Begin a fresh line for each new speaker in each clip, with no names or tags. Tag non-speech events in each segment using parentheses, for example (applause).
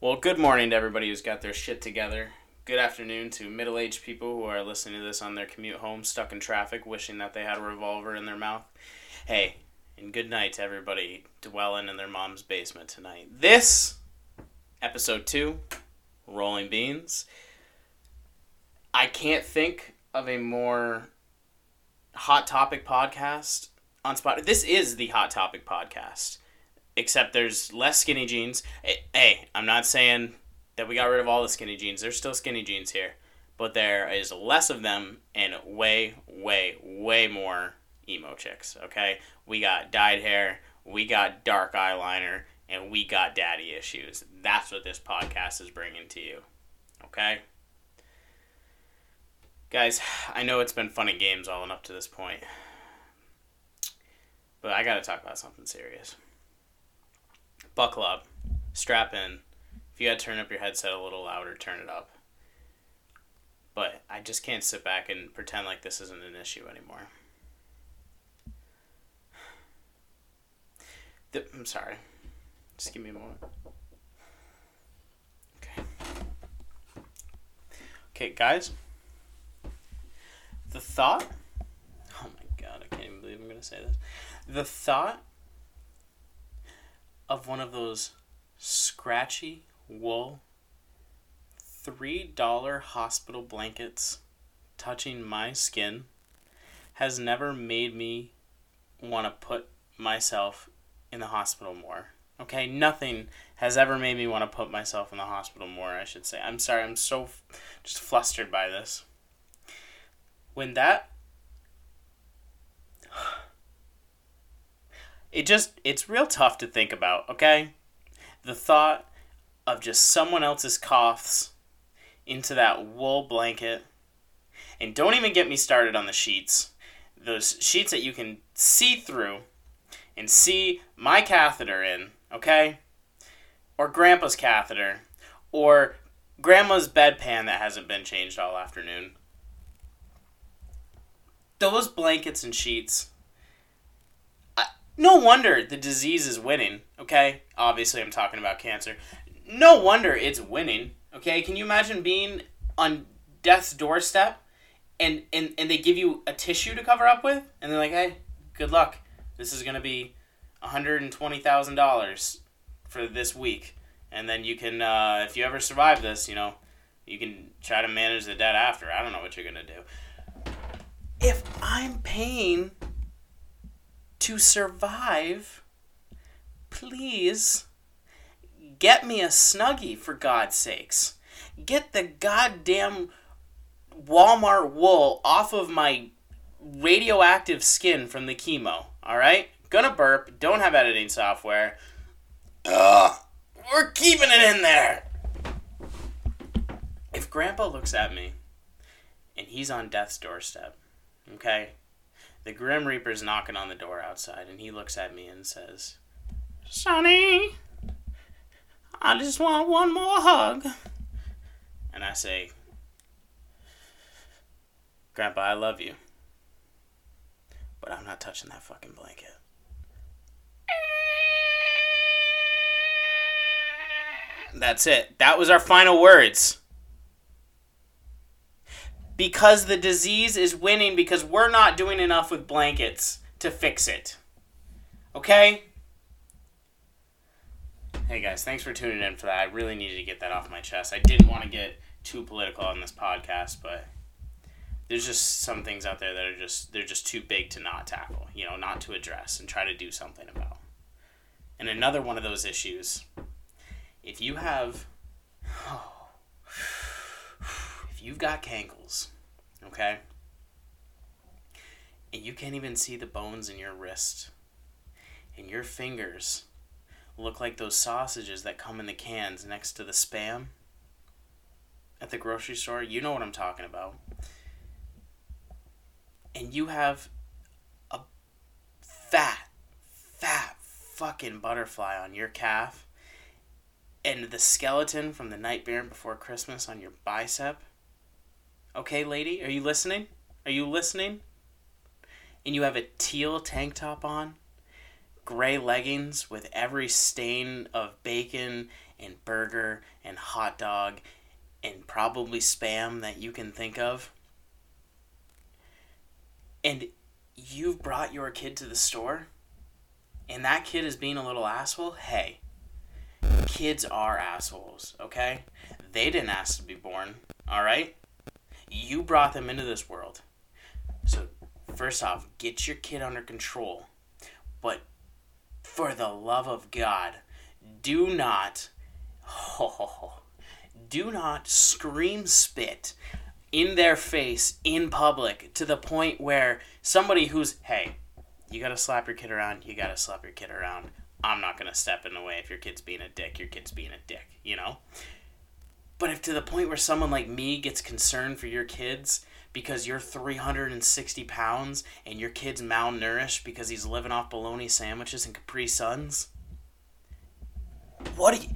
Well, good morning to everybody who's got their shit together. Good afternoon to middle aged people who are listening to this on their commute home, stuck in traffic, wishing that they had a revolver in their mouth. Hey, and good night to everybody dwelling in their mom's basement tonight. This, episode two, Rolling Beans. I can't think of a more hot topic podcast on Spotify. This is the hot topic podcast, except there's less skinny jeans. Hey, hey, I'm not saying that we got rid of all the skinny jeans. There's still skinny jeans here, but there is less of them and way, way, way more emo chicks. Okay, we got dyed hair, we got dark eyeliner, and we got daddy issues. That's what this podcast is bringing to you. Okay. Guys, I know it's been fun and games all up to this point, but I gotta talk about something serious. Buckle up, strap in. If you gotta turn up your headset a little louder, turn it up. But I just can't sit back and pretend like this isn't an issue anymore. The, I'm sorry. Just give me a moment. Okay. Okay, guys. The thought. Oh my god, I can't even believe I'm going to say this. The thought of one of those scratchy wool $3 hospital blankets touching my skin has never made me want to put myself in the hospital more. Okay, nothing has ever made me want to put myself in the hospital more, I should say. I'm sorry, I'm so f- just flustered by this. When that. It just, it's real tough to think about, okay? The thought of just someone else's coughs into that wool blanket. And don't even get me started on the sheets. Those sheets that you can see through and see my catheter in, okay? Or grandpa's catheter. Or grandma's bedpan that hasn't been changed all afternoon. Those blankets and sheets. No wonder the disease is winning, okay? Obviously, I'm talking about cancer. No wonder it's winning, okay? Can you imagine being on death's doorstep and, and, and they give you a tissue to cover up with? And they're like, hey, good luck this is going to be $120,000 for this week. And then you can, uh, if you ever survive this, you know, you can try to manage the debt after. I don't know what you're going to do. If I'm paying to survive, please get me a snuggie for God's sakes. Get the goddamn Walmart wool off of my radioactive skin from the chemo. All right, gonna burp. Don't have editing software. Ugh, we're keeping it in there. If Grandpa looks at me, and he's on death's doorstep, okay, the Grim Reaper's knocking on the door outside, and he looks at me and says, "Sonny, I just want one more hug." And I say, Grandpa, I love you but I'm not touching that fucking blanket. That's it. That was our final words. Because the disease is winning because we're not doing enough with blankets to fix it. Okay? Hey guys, thanks for tuning in for that. I really needed to get that off my chest. I didn't want to get too political on this podcast, but there's just some things out there that are just they're just too big to not tackle, you know, not to address and try to do something about. And another one of those issues, if you have oh, (sighs) if you've got cankles, okay? And you can't even see the bones in your wrist. And your fingers look like those sausages that come in the cans next to the spam at the grocery store. You know what I'm talking about and you have a fat, fat fucking butterfly on your calf and the skeleton from the Nightmare Before Christmas on your bicep. Okay, lady, are you listening? Are you listening? And you have a teal tank top on, gray leggings with every stain of bacon and burger and hot dog and probably spam that you can think of. And you've brought your kid to the store and that kid is being a little asshole, hey, kids are assholes, okay? They didn't ask to be born, all right? You brought them into this world. So, first off, get your kid under control. But for the love of God, do not, oh, (laughs) do not scream spit in their face in public to the point where somebody who's, hey, you gotta slap your kid around, you gotta slap your kid around. I'm not gonna step in the way if your kid's being a dick, your kid's being a dick, you know? But if to the point where someone like me gets concerned for your kids because you're 360 pounds and your kid's malnourished because he's living off bologna sandwiches and Capri Suns, what are you,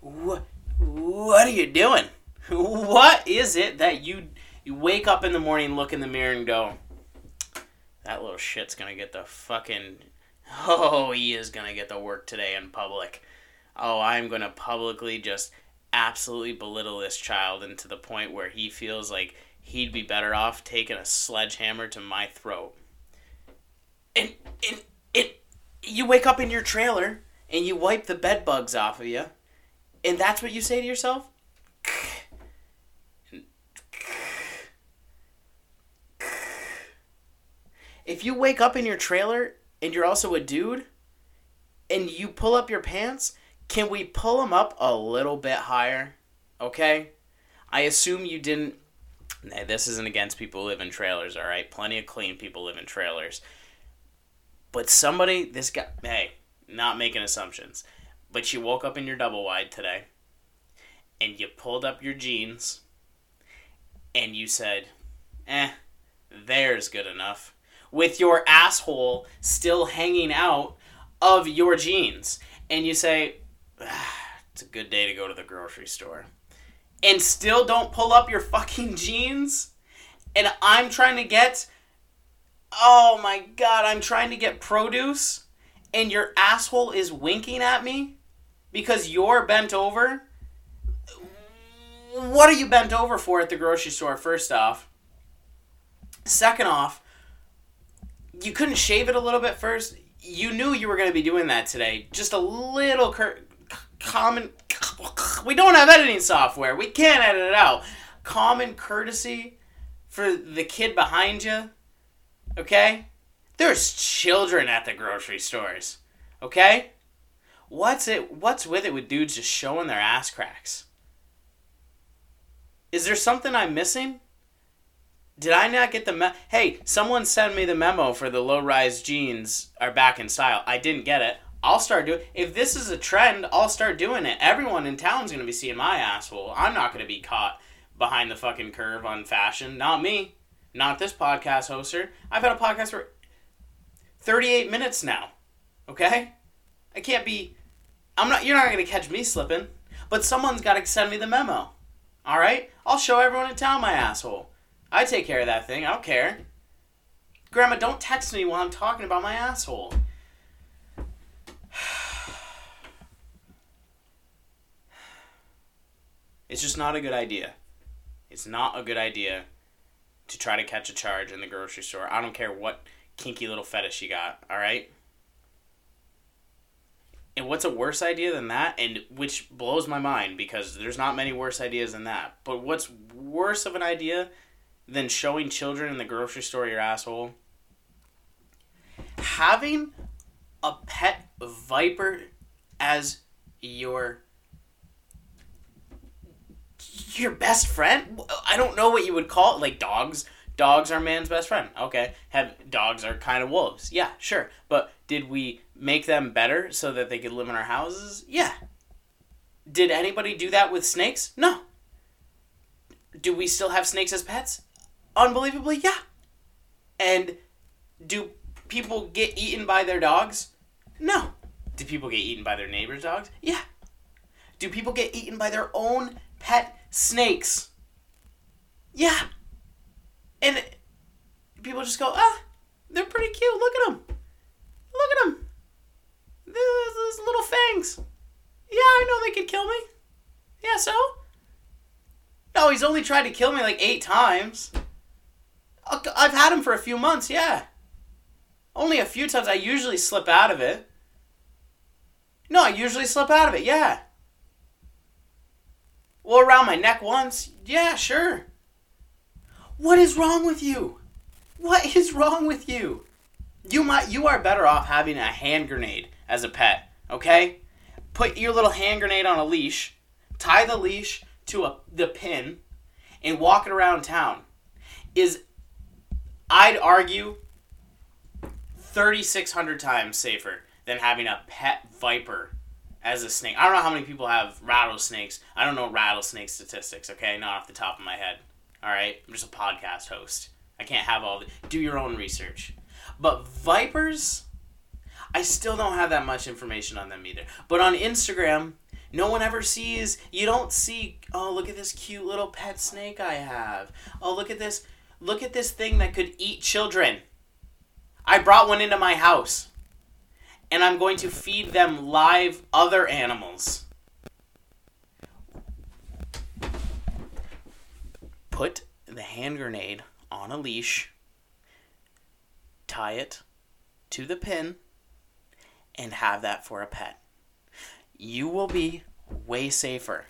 what, what are you doing? (laughs) What is it that you you wake up in the morning, look in the mirror, and go, that little shit's gonna get the fucking. (laughs) Oh, he is gonna get the work today in public. Oh, I'm gonna publicly just absolutely belittle this child into the point where he feels like he'd be better off taking a sledgehammer to my throat. And, and, and you wake up in your trailer and you wipe the bed bugs off of you, and that's what you say to yourself? if you wake up in your trailer and you're also a dude and you pull up your pants, can we pull them up a little bit higher? Okay? I assume you didn't. Nah, this isn't against people who live in trailers, alright? Plenty of clean people live in trailers. But somebody, this guy, hey, not making assumptions, but you woke up in your double wide today and you pulled up your jeans and you said, eh, there's good enough with your asshole still hanging out of your jeans. And you say, (sighs) it's a good day to go to the grocery store. And still don't pull up your fucking jeans. And I'm trying to get, oh my god, I'm trying to get produce. And your asshole is winking at me because you're bent over. What are you bent over for at the grocery store, first off? Second off, you couldn't shave it a little bit first. You knew you were going to be doing that today. Just a little cur- common. We don't have editing software. We can't edit it out. Common courtesy for the kid behind you. Okay? There's children at the grocery stores. Okay? What's it what's with it with dudes just showing their ass cracks? Is there something I'm missing? Did I not get the me- Hey, someone sent me the memo for the low rise jeans are back in style. I didn't get it. I'll start doing. If this is a trend, I'll start doing it. Everyone in town's gonna be seeing my asshole. I'm not gonna be caught behind the fucking curve on fashion. Not me. Not this podcast hoster. I've had a podcast for 38 minutes now. Okay? I can't be. I'm not. You're not gonna catch me slipping. But someone's got to send me the memo. All right? I'll show everyone in town my asshole. I take care of that thing. I don't care. Grandma, don't text me while I'm talking about my asshole. It's just not a good idea. It's not a good idea to try to catch a charge in the grocery store. I don't care what kinky little fetish you got, alright? And what's a worse idea than that? And which blows my mind because there's not many worse ideas than that. But what's worse of an idea than showing children in the grocery store your asshole. Having a pet viper as your your best friend? I don't know what you would call it. Like dogs. Dogs are man's best friend. Okay. Have dogs are kind of wolves. Yeah, sure. But did we make them better so that they could live in our houses? Yeah. Did anybody do that with snakes? No. Do we still have snakes as pets? Unbelievably, yeah. And do people get eaten by their dogs? No. Do people get eaten by their neighbors' dogs? Yeah. Do people get eaten by their own pet snakes? Yeah. And people just go, ah, they're pretty cute. Look at them. Look at them. Those little fangs. Yeah, I know they could kill me. Yeah, so? No, he's only tried to kill me like eight times. I've had him for a few months, yeah. Only a few times. I usually slip out of it. No, I usually slip out of it, yeah. Well, around my neck once, yeah, sure. What is wrong with you? What (laughs) is wrong with you? You might you are better off having a hand grenade as a pet, okay? Put your little hand grenade on a leash, tie the leash to a, the pin, and walk it around town. Is I'd argue 3600 times safer than having a pet viper as a snake. I don't know how many people have rattlesnakes. I don't know rattlesnake statistics, okay? Not off the top of my head. All right? I'm just a podcast host. I can't have all the do your own research. But vipers I still don't have that much information on them either. But on Instagram, no one ever sees you don't see oh look at this cute little pet snake I have. Oh look at this look at this thing that could eat children. I brought one into my house and I'm going to feed them live other animals. Put the hand grenade on a leash, tie it to the pin, and have that for a pet. You will be way safer,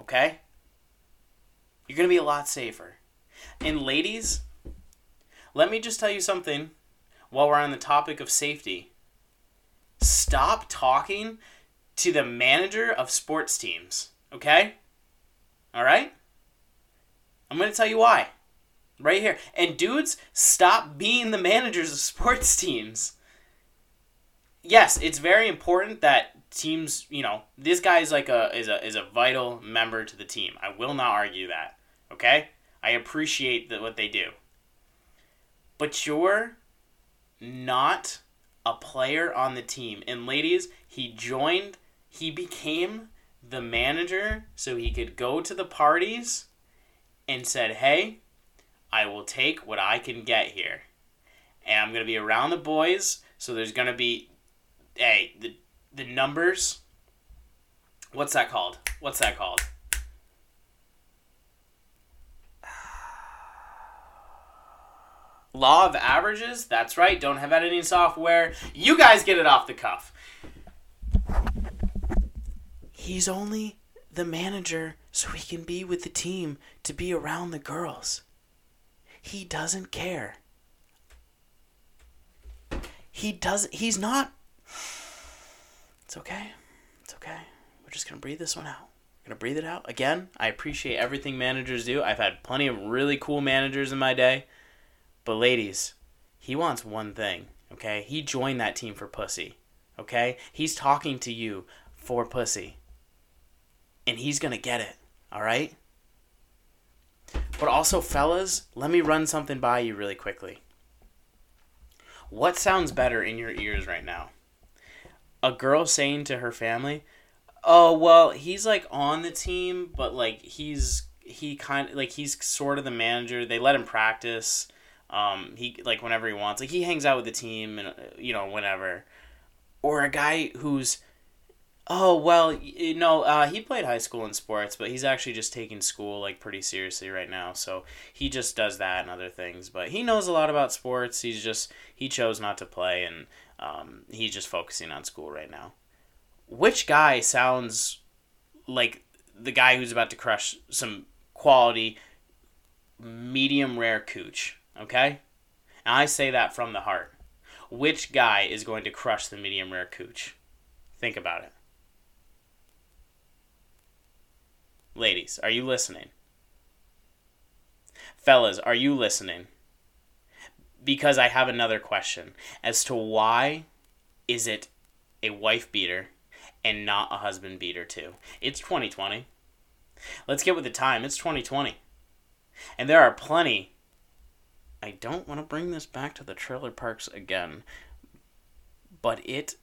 okay? You're to be a lot safer. And ladies, let me just tell you something while we're on the topic of safety stop talking to the manager of sports teams, okay? All right? I'm going to tell you why. Right here. And dudes, stop being the managers of (laughs) sports teams. Yes, it's very important that teams, you know, this guy is like a is a is a vital member to the team. I will not argue that. Okay? I appreciate the, what they do. But you're not a player on the team. And ladies, he joined, he became the manager so he could go to the parties and said, "Hey, I will take what I can get here." And I'm going to be around the boys, so there's going to be hey, the the numbers What's that called? What's that called? Law of averages? That's right, don't have editing software. You guys get it off the cuff. He's only the manager so he can be with the team to be around the girls. He doesn't care. He doesn't he's not It's okay. It's okay. We're just going to breathe this one out. To breathe it out. Again, I appreciate everything managers do. I've had plenty of really cool managers in my day. But ladies, he wants one thing, okay? He joined that team for pussy, okay? He's talking to you for pussy. And he's going to get it, all right? But also, fellas, let me run something by you really quickly. What sounds better in your ears right now? A girl saying to her family, "Oh, well, he's like on the team, but like he's he kind of like he's sort of the manager. They let him practice um, he like whenever he wants, like he hangs out with the team and uh, you know whenever, or a guy who's, oh well, you know, uh, he played high school in sports, but he's actually just taking school like pretty seriously right now. So he just does that and other things. But he knows a lot about sports. He's just he chose not to play and um, he's just focusing on school right now. Which guy sounds like the guy who's about to crush some quality medium rare cooch? Okay? And I say that from the heart. Which guy is going to crush the medium rare cooch? Think about it. Ladies, are you listening? Fellas, are you listening? Because I have another question as to why is it a wife beater and not a husband beater too? It's 2020. Let's get with the time. It's 2020. And there are plenty I don't want to bring this back to the trailer parks again, but it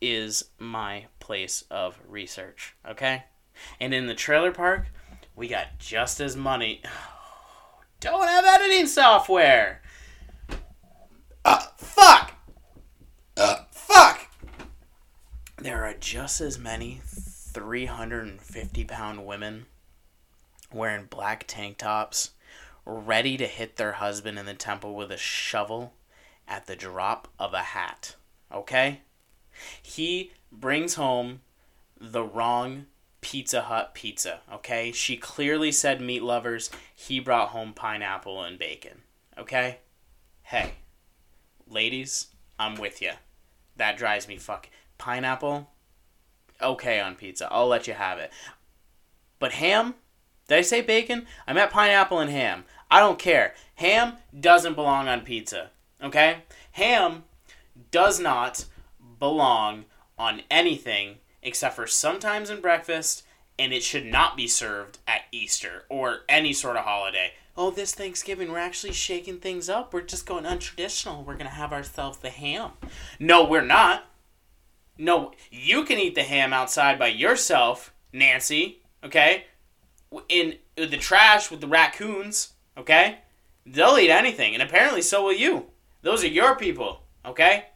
is my place of research, okay? And in the trailer park, we got just as money. (sighs) Don't have editing software! Uh, fuck! Uh, fuck! There are just as many 350 pound women wearing black tank tops, ready to hit their husband in the temple with a shovel at the drop of a hat. Okay? He brings home the wrong Pizza Hut pizza, okay? She clearly said meat lovers. He brought home pineapple and bacon, okay? Hey, ladies, I'm with you. That drives me fuck. Pineapple, okay on pizza. I'll let you have it. But ham? Did I say bacon? I meant pineapple and ham. I don't care. Ham doesn't belong on pizza, okay? Ham does not belong on anything except for sometimes in breakfast, and it should not be served at Easter or any sort of holiday. Oh, this Thanksgiving, we're actually shaking things up. We're just going untraditional. We're going to have ourselves the ham. No, we're not. No, you can eat the ham outside by yourself, Nancy, okay? In, the trash with the raccoons, okay? They'll eat anything, and apparently so will you. Those are your people, okay?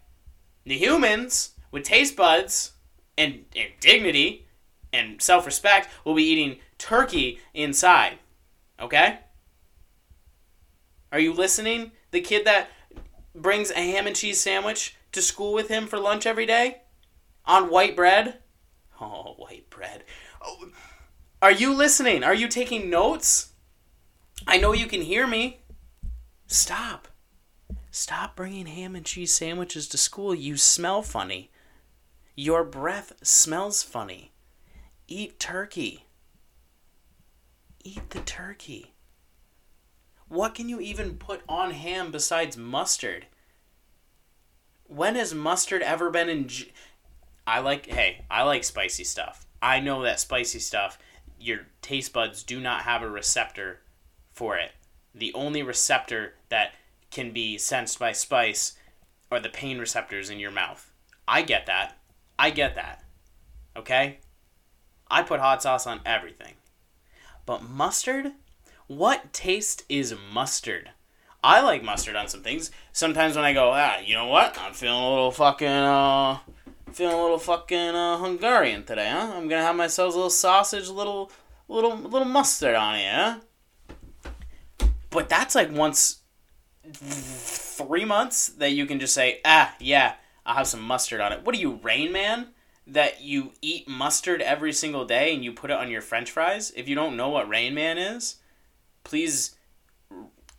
The humans with taste buds and, and dignity and self respect will be eating turkey inside. Okay? Are you listening? The kid that brings a ham and cheese sandwich to school with him for lunch every day on white bread? Oh, white bread. Oh, are you listening? Are you taking notes? I know you can hear me. Stop. Stop bringing ham and cheese sandwiches to school. You smell funny. Your breath smells funny. Eat turkey. Eat the turkey. What can you even put on ham besides mustard? When has mustard ever been in. J- I like, hey, I like spicy stuff. I know that spicy stuff, your taste buds do not have a receptor for it. The only receptor that can be sensed by spice are the pain receptors in your mouth. I get that. I get that. Okay? I put hot sauce on everything. But mustard? What taste is mustard? I like mustard on some things. Sometimes when I go, ah, you know what? I'm feeling a little fucking, uh, feeling a little fucking uh, Hungarian today, huh? I'm gonna have myself a little sausage, little, little, little mustard on it, huh? But that's like once three months that you can just say, ah, yeah, I'll have some mustard on it. What are you, Rain Man? That you eat mustard every single day and you put it on your french fries? If you don't know what Rain Man is, please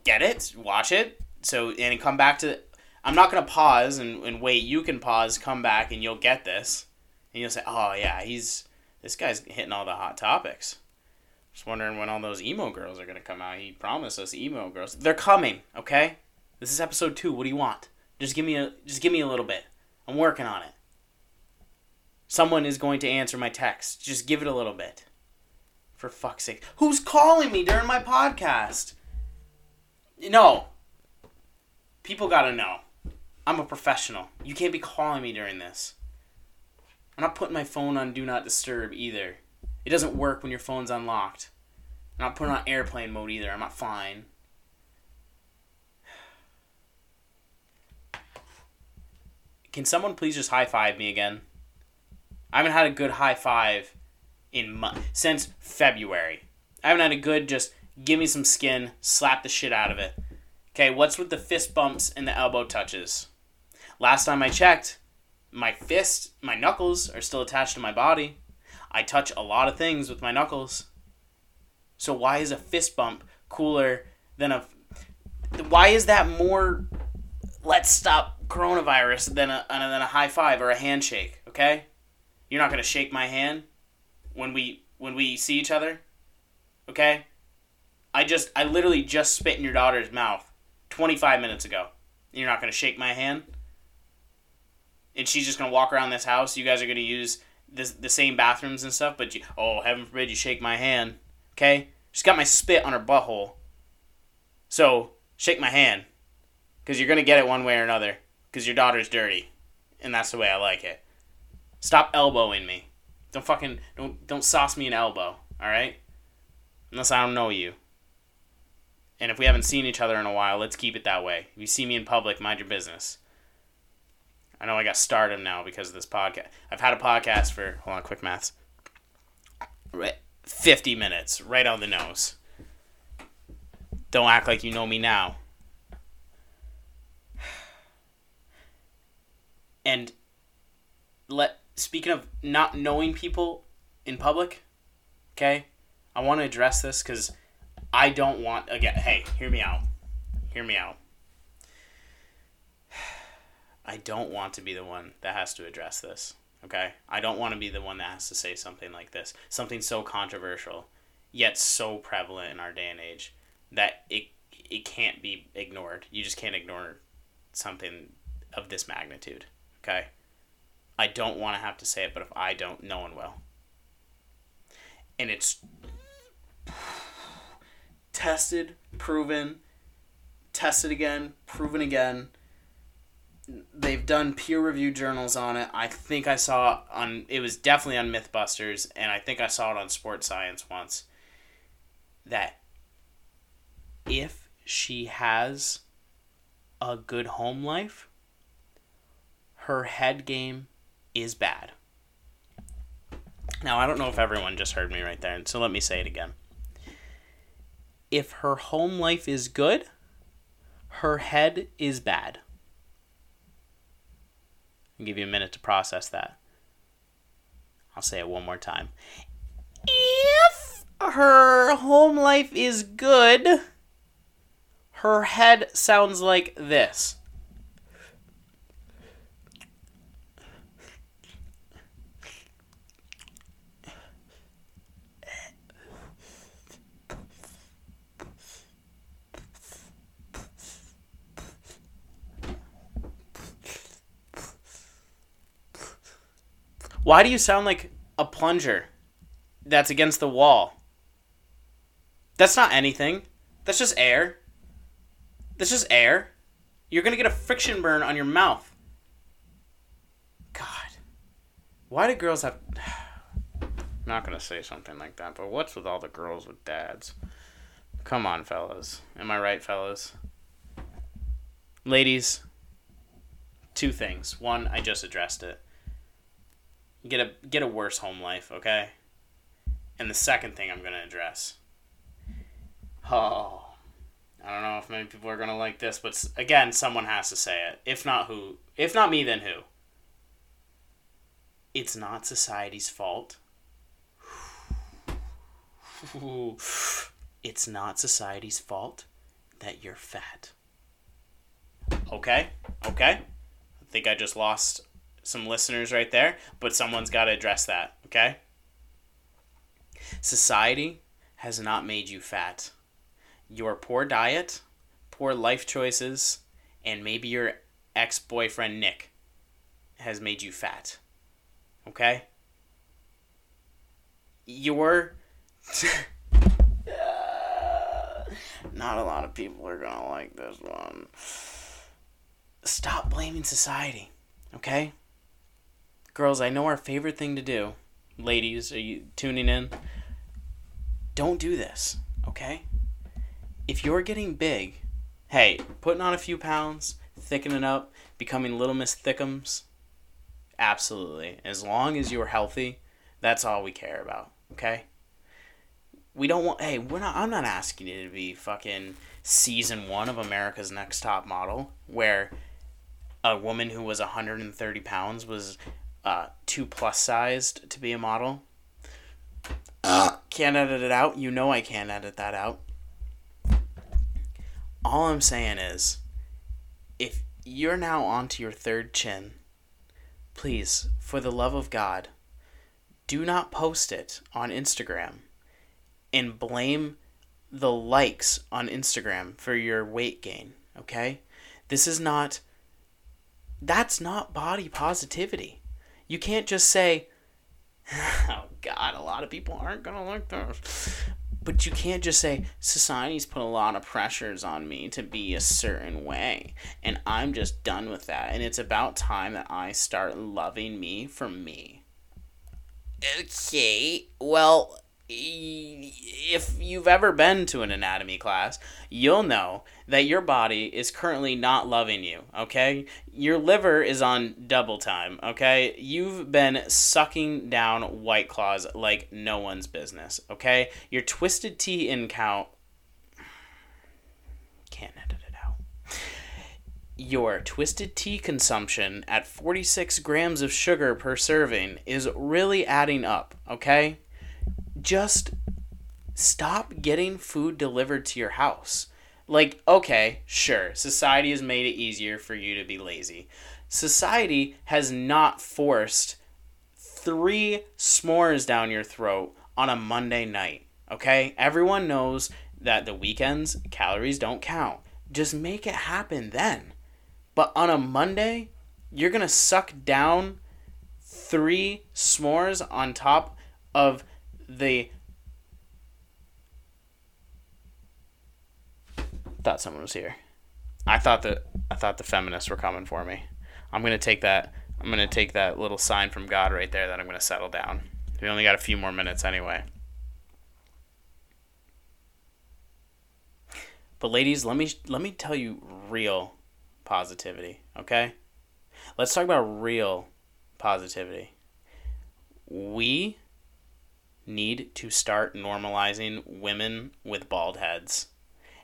get it, watch it. So, and come back to. I'm not going to pause and, and wait. You can pause, come back, and you'll get this. And you'll say, oh, yeah, he's. This guy's hitting all the hot topics. Just wondering when all those emo girls are to come out. He promised us emo girls. They're coming, okay? This is episode two. What do you want? Just give me a just give me a little bit. I'm working on it. Someone is going to answer my text. Just give it a little bit. For fuck's sake. Who's calling me during my podcast? No. People gotta know. I'm a professional. You can't be calling me during this. I'm not putting my phone on Do Not Disturb either. It doesn't work when your phone's unlocked. I'm not putting on airplane mode either. I'm not fine. Can someone please just high five me again? I haven't had a good high five in mo- since February. I haven't had a good just give me some skin, slap the shit out of it. Okay, what's with the fist bumps and the elbow touches? Last time I checked, my fist, my knuckles are still attached to my body. I touch a lot of things with my knuckles. So why is a fist bump cooler than a why is that more let's stop coronavirus than a, than a high five or a handshake, okay? You're not going to shake my hand when we when we see each other, okay? I just I literally just spit in your daughter's mouth 25 minutes ago. You're not going to shake my hand? And she's just going to walk around this house. You guys are going to use this, the same bathrooms and stuff, but you, oh, heaven forbid you shake my hand, okay? She's got my spit on her butthole. So, shake my hand. Because you're going to get it one way or another because your daughter's dirty, and that's the way I like it. Stop elbowing me. Don't fucking don't don't sauce me an elbow. All right, unless I don't know you. And if we haven't seen each other in a while, let's keep it that way. If you see me in public, mind your business. I know I got stardom now because of this podcast. I've had a podcast for hold on, quick maths. Right. 50 minutes, right on the nose. Don't act like you know me now. And let speaking of not knowing people in public, okay? I want to address this cuz I don't want again, hey, hear me out. Hear me out. I don't want to be the one that has to address this. Okay? I don't want to be the one that has to say something like this. Something so controversial, yet so prevalent in our day and age that it it can't be ignored. You just can't ignore something of this magnitude. Okay? I don't want to have to say it, but if I don't, no one will. And it's (sighs) tested, proven, tested again, proven again they've done peer reviewed journals on it. I think I saw on it was definitely on MythBusters, and I think I saw it on Sports Science once. That if she has a good home life, her head game is bad. Now I don't know if everyone just heard me right there, so let me say it again. If her home life is good, her head is bad. Give you a minute to process that. I'll say it one more time. If her home life is good, her head sounds like this. Why do you sound like a plunger that's against the wall? That's not anything. That's just air. That's just air. You're gonna get a friction burn on your mouth. God. Why do girls have. (sighs) I'm not gonna say something like that, but what's with all the girls with dads? Come on, fellas. Am I right, fellas? Ladies, two things. One, I just addressed it get a get a worse home life, okay? And the second thing I'm going to address. Oh, I don't know if many people are going to like this, but again, someone has to say it. If not who, if not me, then who? It's not society's fault. (sighs) It's not society's fault that you're fat. Okay? Okay? I think I just lost some listeners right there, but someone's got to address that, okay? Society has not made you fat. Your poor diet, poor life choices, and maybe your ex boyfriend Nick has made you fat. Okay? Your. (laughs) not a lot of people are gonna like this one. Stop blaming society, okay? Girls, I know our favorite thing to do. Ladies, are you tuning in? Don't do this, okay? If you're getting big, hey, putting on a few pounds, thickening up, becoming Little Miss Thickums, absolutely. As long as you're healthy, that's all we care about, okay? We don't want, hey, we're not, I'm not asking you to be fucking season one of America's Next Top Model, where a woman who was 130 pounds was uh, too plus sized to be a model. Uh, can't edit it out. You know I can't edit that out. All I'm saying is, if you're now onto your third chin, please, for the love of God, do not post it on Instagram and blame the likes on Instagram for your weight gain, okay? This is not that's not body positivity. You can't just say, (laughs) oh God, a lot of people aren't going to like this. But you can't just say, society's put a lot of pressures on me to be a certain way. And I'm just done with that. And it's about time that I start loving me for me. Okay, well, if you've ever been to an anatomy class, you'll know that your body is currently not loving you, okay? Your liver is on double time, okay? You've been sucking down White Claws like no one's business, okay? Your twisted tea in count. Can't edit it out. Your twisted tea consumption at 46 grams of sugar per serving is really adding up, okay? Just stop getting food delivered to your house. Like, okay, sure, society has made it easier for you to be lazy. Society has not forced three s'mores down your throat on a Monday night. Okay? Everyone knows that the weekends, calories don't count. Just make it happen then. But on a Monday, you're going to suck down three s'mores on top of the thought someone was here. I thought that I thought the feminists were coming for me. I'm gonna take that. I'm gonna take that little sign from God right there that I'm gonna settle down. We only got a few more minutes anyway. But ladies, let me let me tell you real positivity, okay? Let's talk about real positivity. We need to start normalizing women with bald heads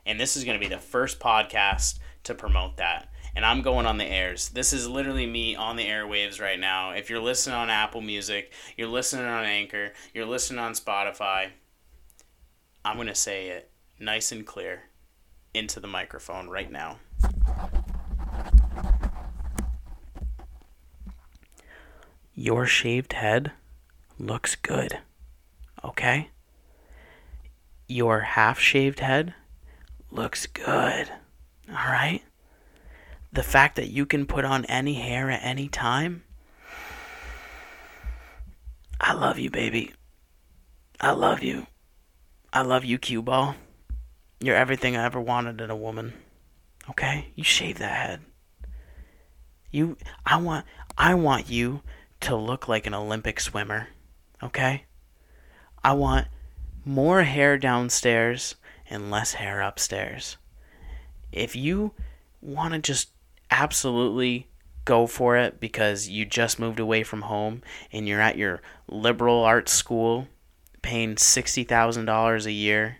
and this is going to be the first podcast to promote that. And I'm going on the airs. This is literally me on the airwaves right now. If you're listening on Apple Music, you're listening on Anchor, you're listening on Spotify, I'm going to say it nice and clear into the microphone right now. Your shaved head looks good. Okay? Your half shaved head looks good. All right? The fact that you can put on any hair at any time. I love you, baby. I love you. I love you, cue ball. You're everything I ever wanted in a woman. Okay? You shave that head. You I want I want you to look like an Olympic swimmer. Okay? I want more hair downstairs and less hair upstairs. If you want to just absolutely go for it because you just moved away from home and you're at your liberal arts school paying $60,000 a year,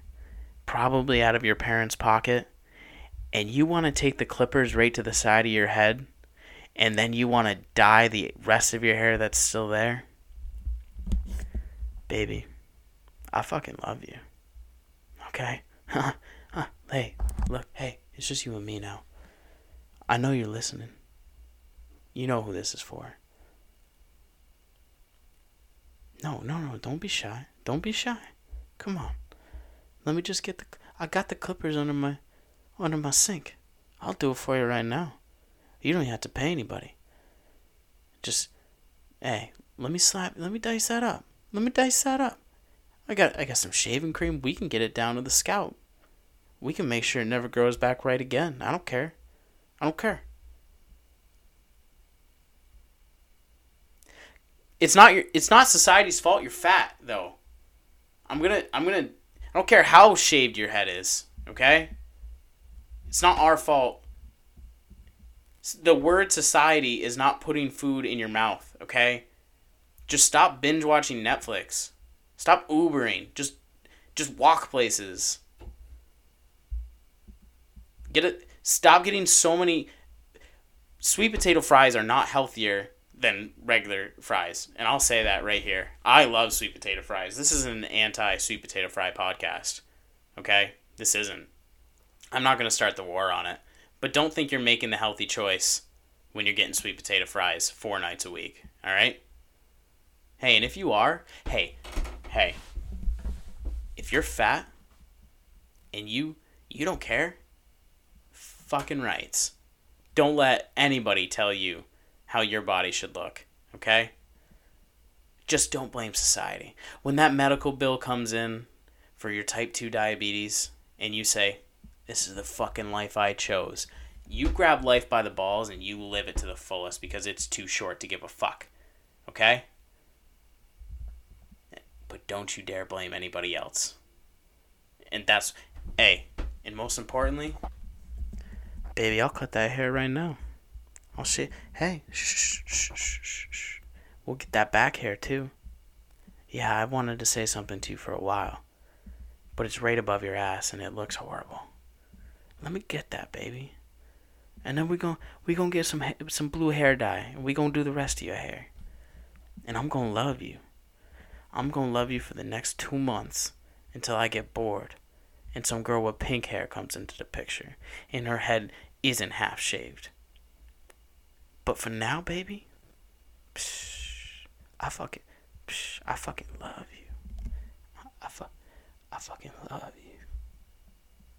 probably out of your parents' pocket, and you want to take the clippers right to the side of your head and then you want to dye the rest of your hair that's still there, baby, I fucking love you. Okay? (laughs) Hey, look, hey, it's just you and me now. I know you're listening. You know who this is for. No, no, no, don't be shy. Don't be shy. Come on. Let me just get the I got the clippers under my under my sink. I'll do it for you right now. You don't have to pay anybody. Just hey, let me slap let me dice that up. Let me dice that up. I got I got some shaving cream. We can get it down to the scalp. We can make sure it never grows back right again. I don't care. I don't care. It's not your it's not society's fault you're fat though. I'm going to I'm going to I don't care how shaved your head is, okay? It's not our fault. The word society is not putting food in your mouth, okay? Just stop binge watching Netflix. Stop Ubering. Just just walk places. Get it stop getting so many sweet potato fries are not healthier than regular fries. And I'll say that right here. I love sweet potato fries. This is an anti sweet potato fry podcast. Okay? This isn't. I'm not going to start the war on it. But don't think you're making the healthy choice when you're getting sweet potato fries four nights a week. All right? Hey, and if you are, hey, hey, if you're fat and you you don't care, fucking rights. Don't let anybody tell you how your body should look, okay? Just don't blame society. When that medical bill comes in for your type 2 diabetes and you say, This is the fucking life I chose, you grab life by the balls and you live it to the fullest because it's too short to give a fuck, okay? But don't you dare blame anybody else. And that's, hey, and most importantly, baby, I'll cut that hair right now. I'll shit, hey, shh, shh, shh, shh, shh. We'll get that back hair too. Yeah, I've wanted to say something to you for a while, but it's right above your ass and it looks horrible. Let me get that, baby. And then we gon' we gonna get some some blue hair dye, and we gonna do the rest of your hair. And I'm gonna love you. I'm gonna love you for the next two months until I get bored, and some girl with pink hair comes into the picture, and her head isn't half shaved. But for now, baby, psh, I fucking, psh, I fucking love you. I, I, fu- I fucking love you.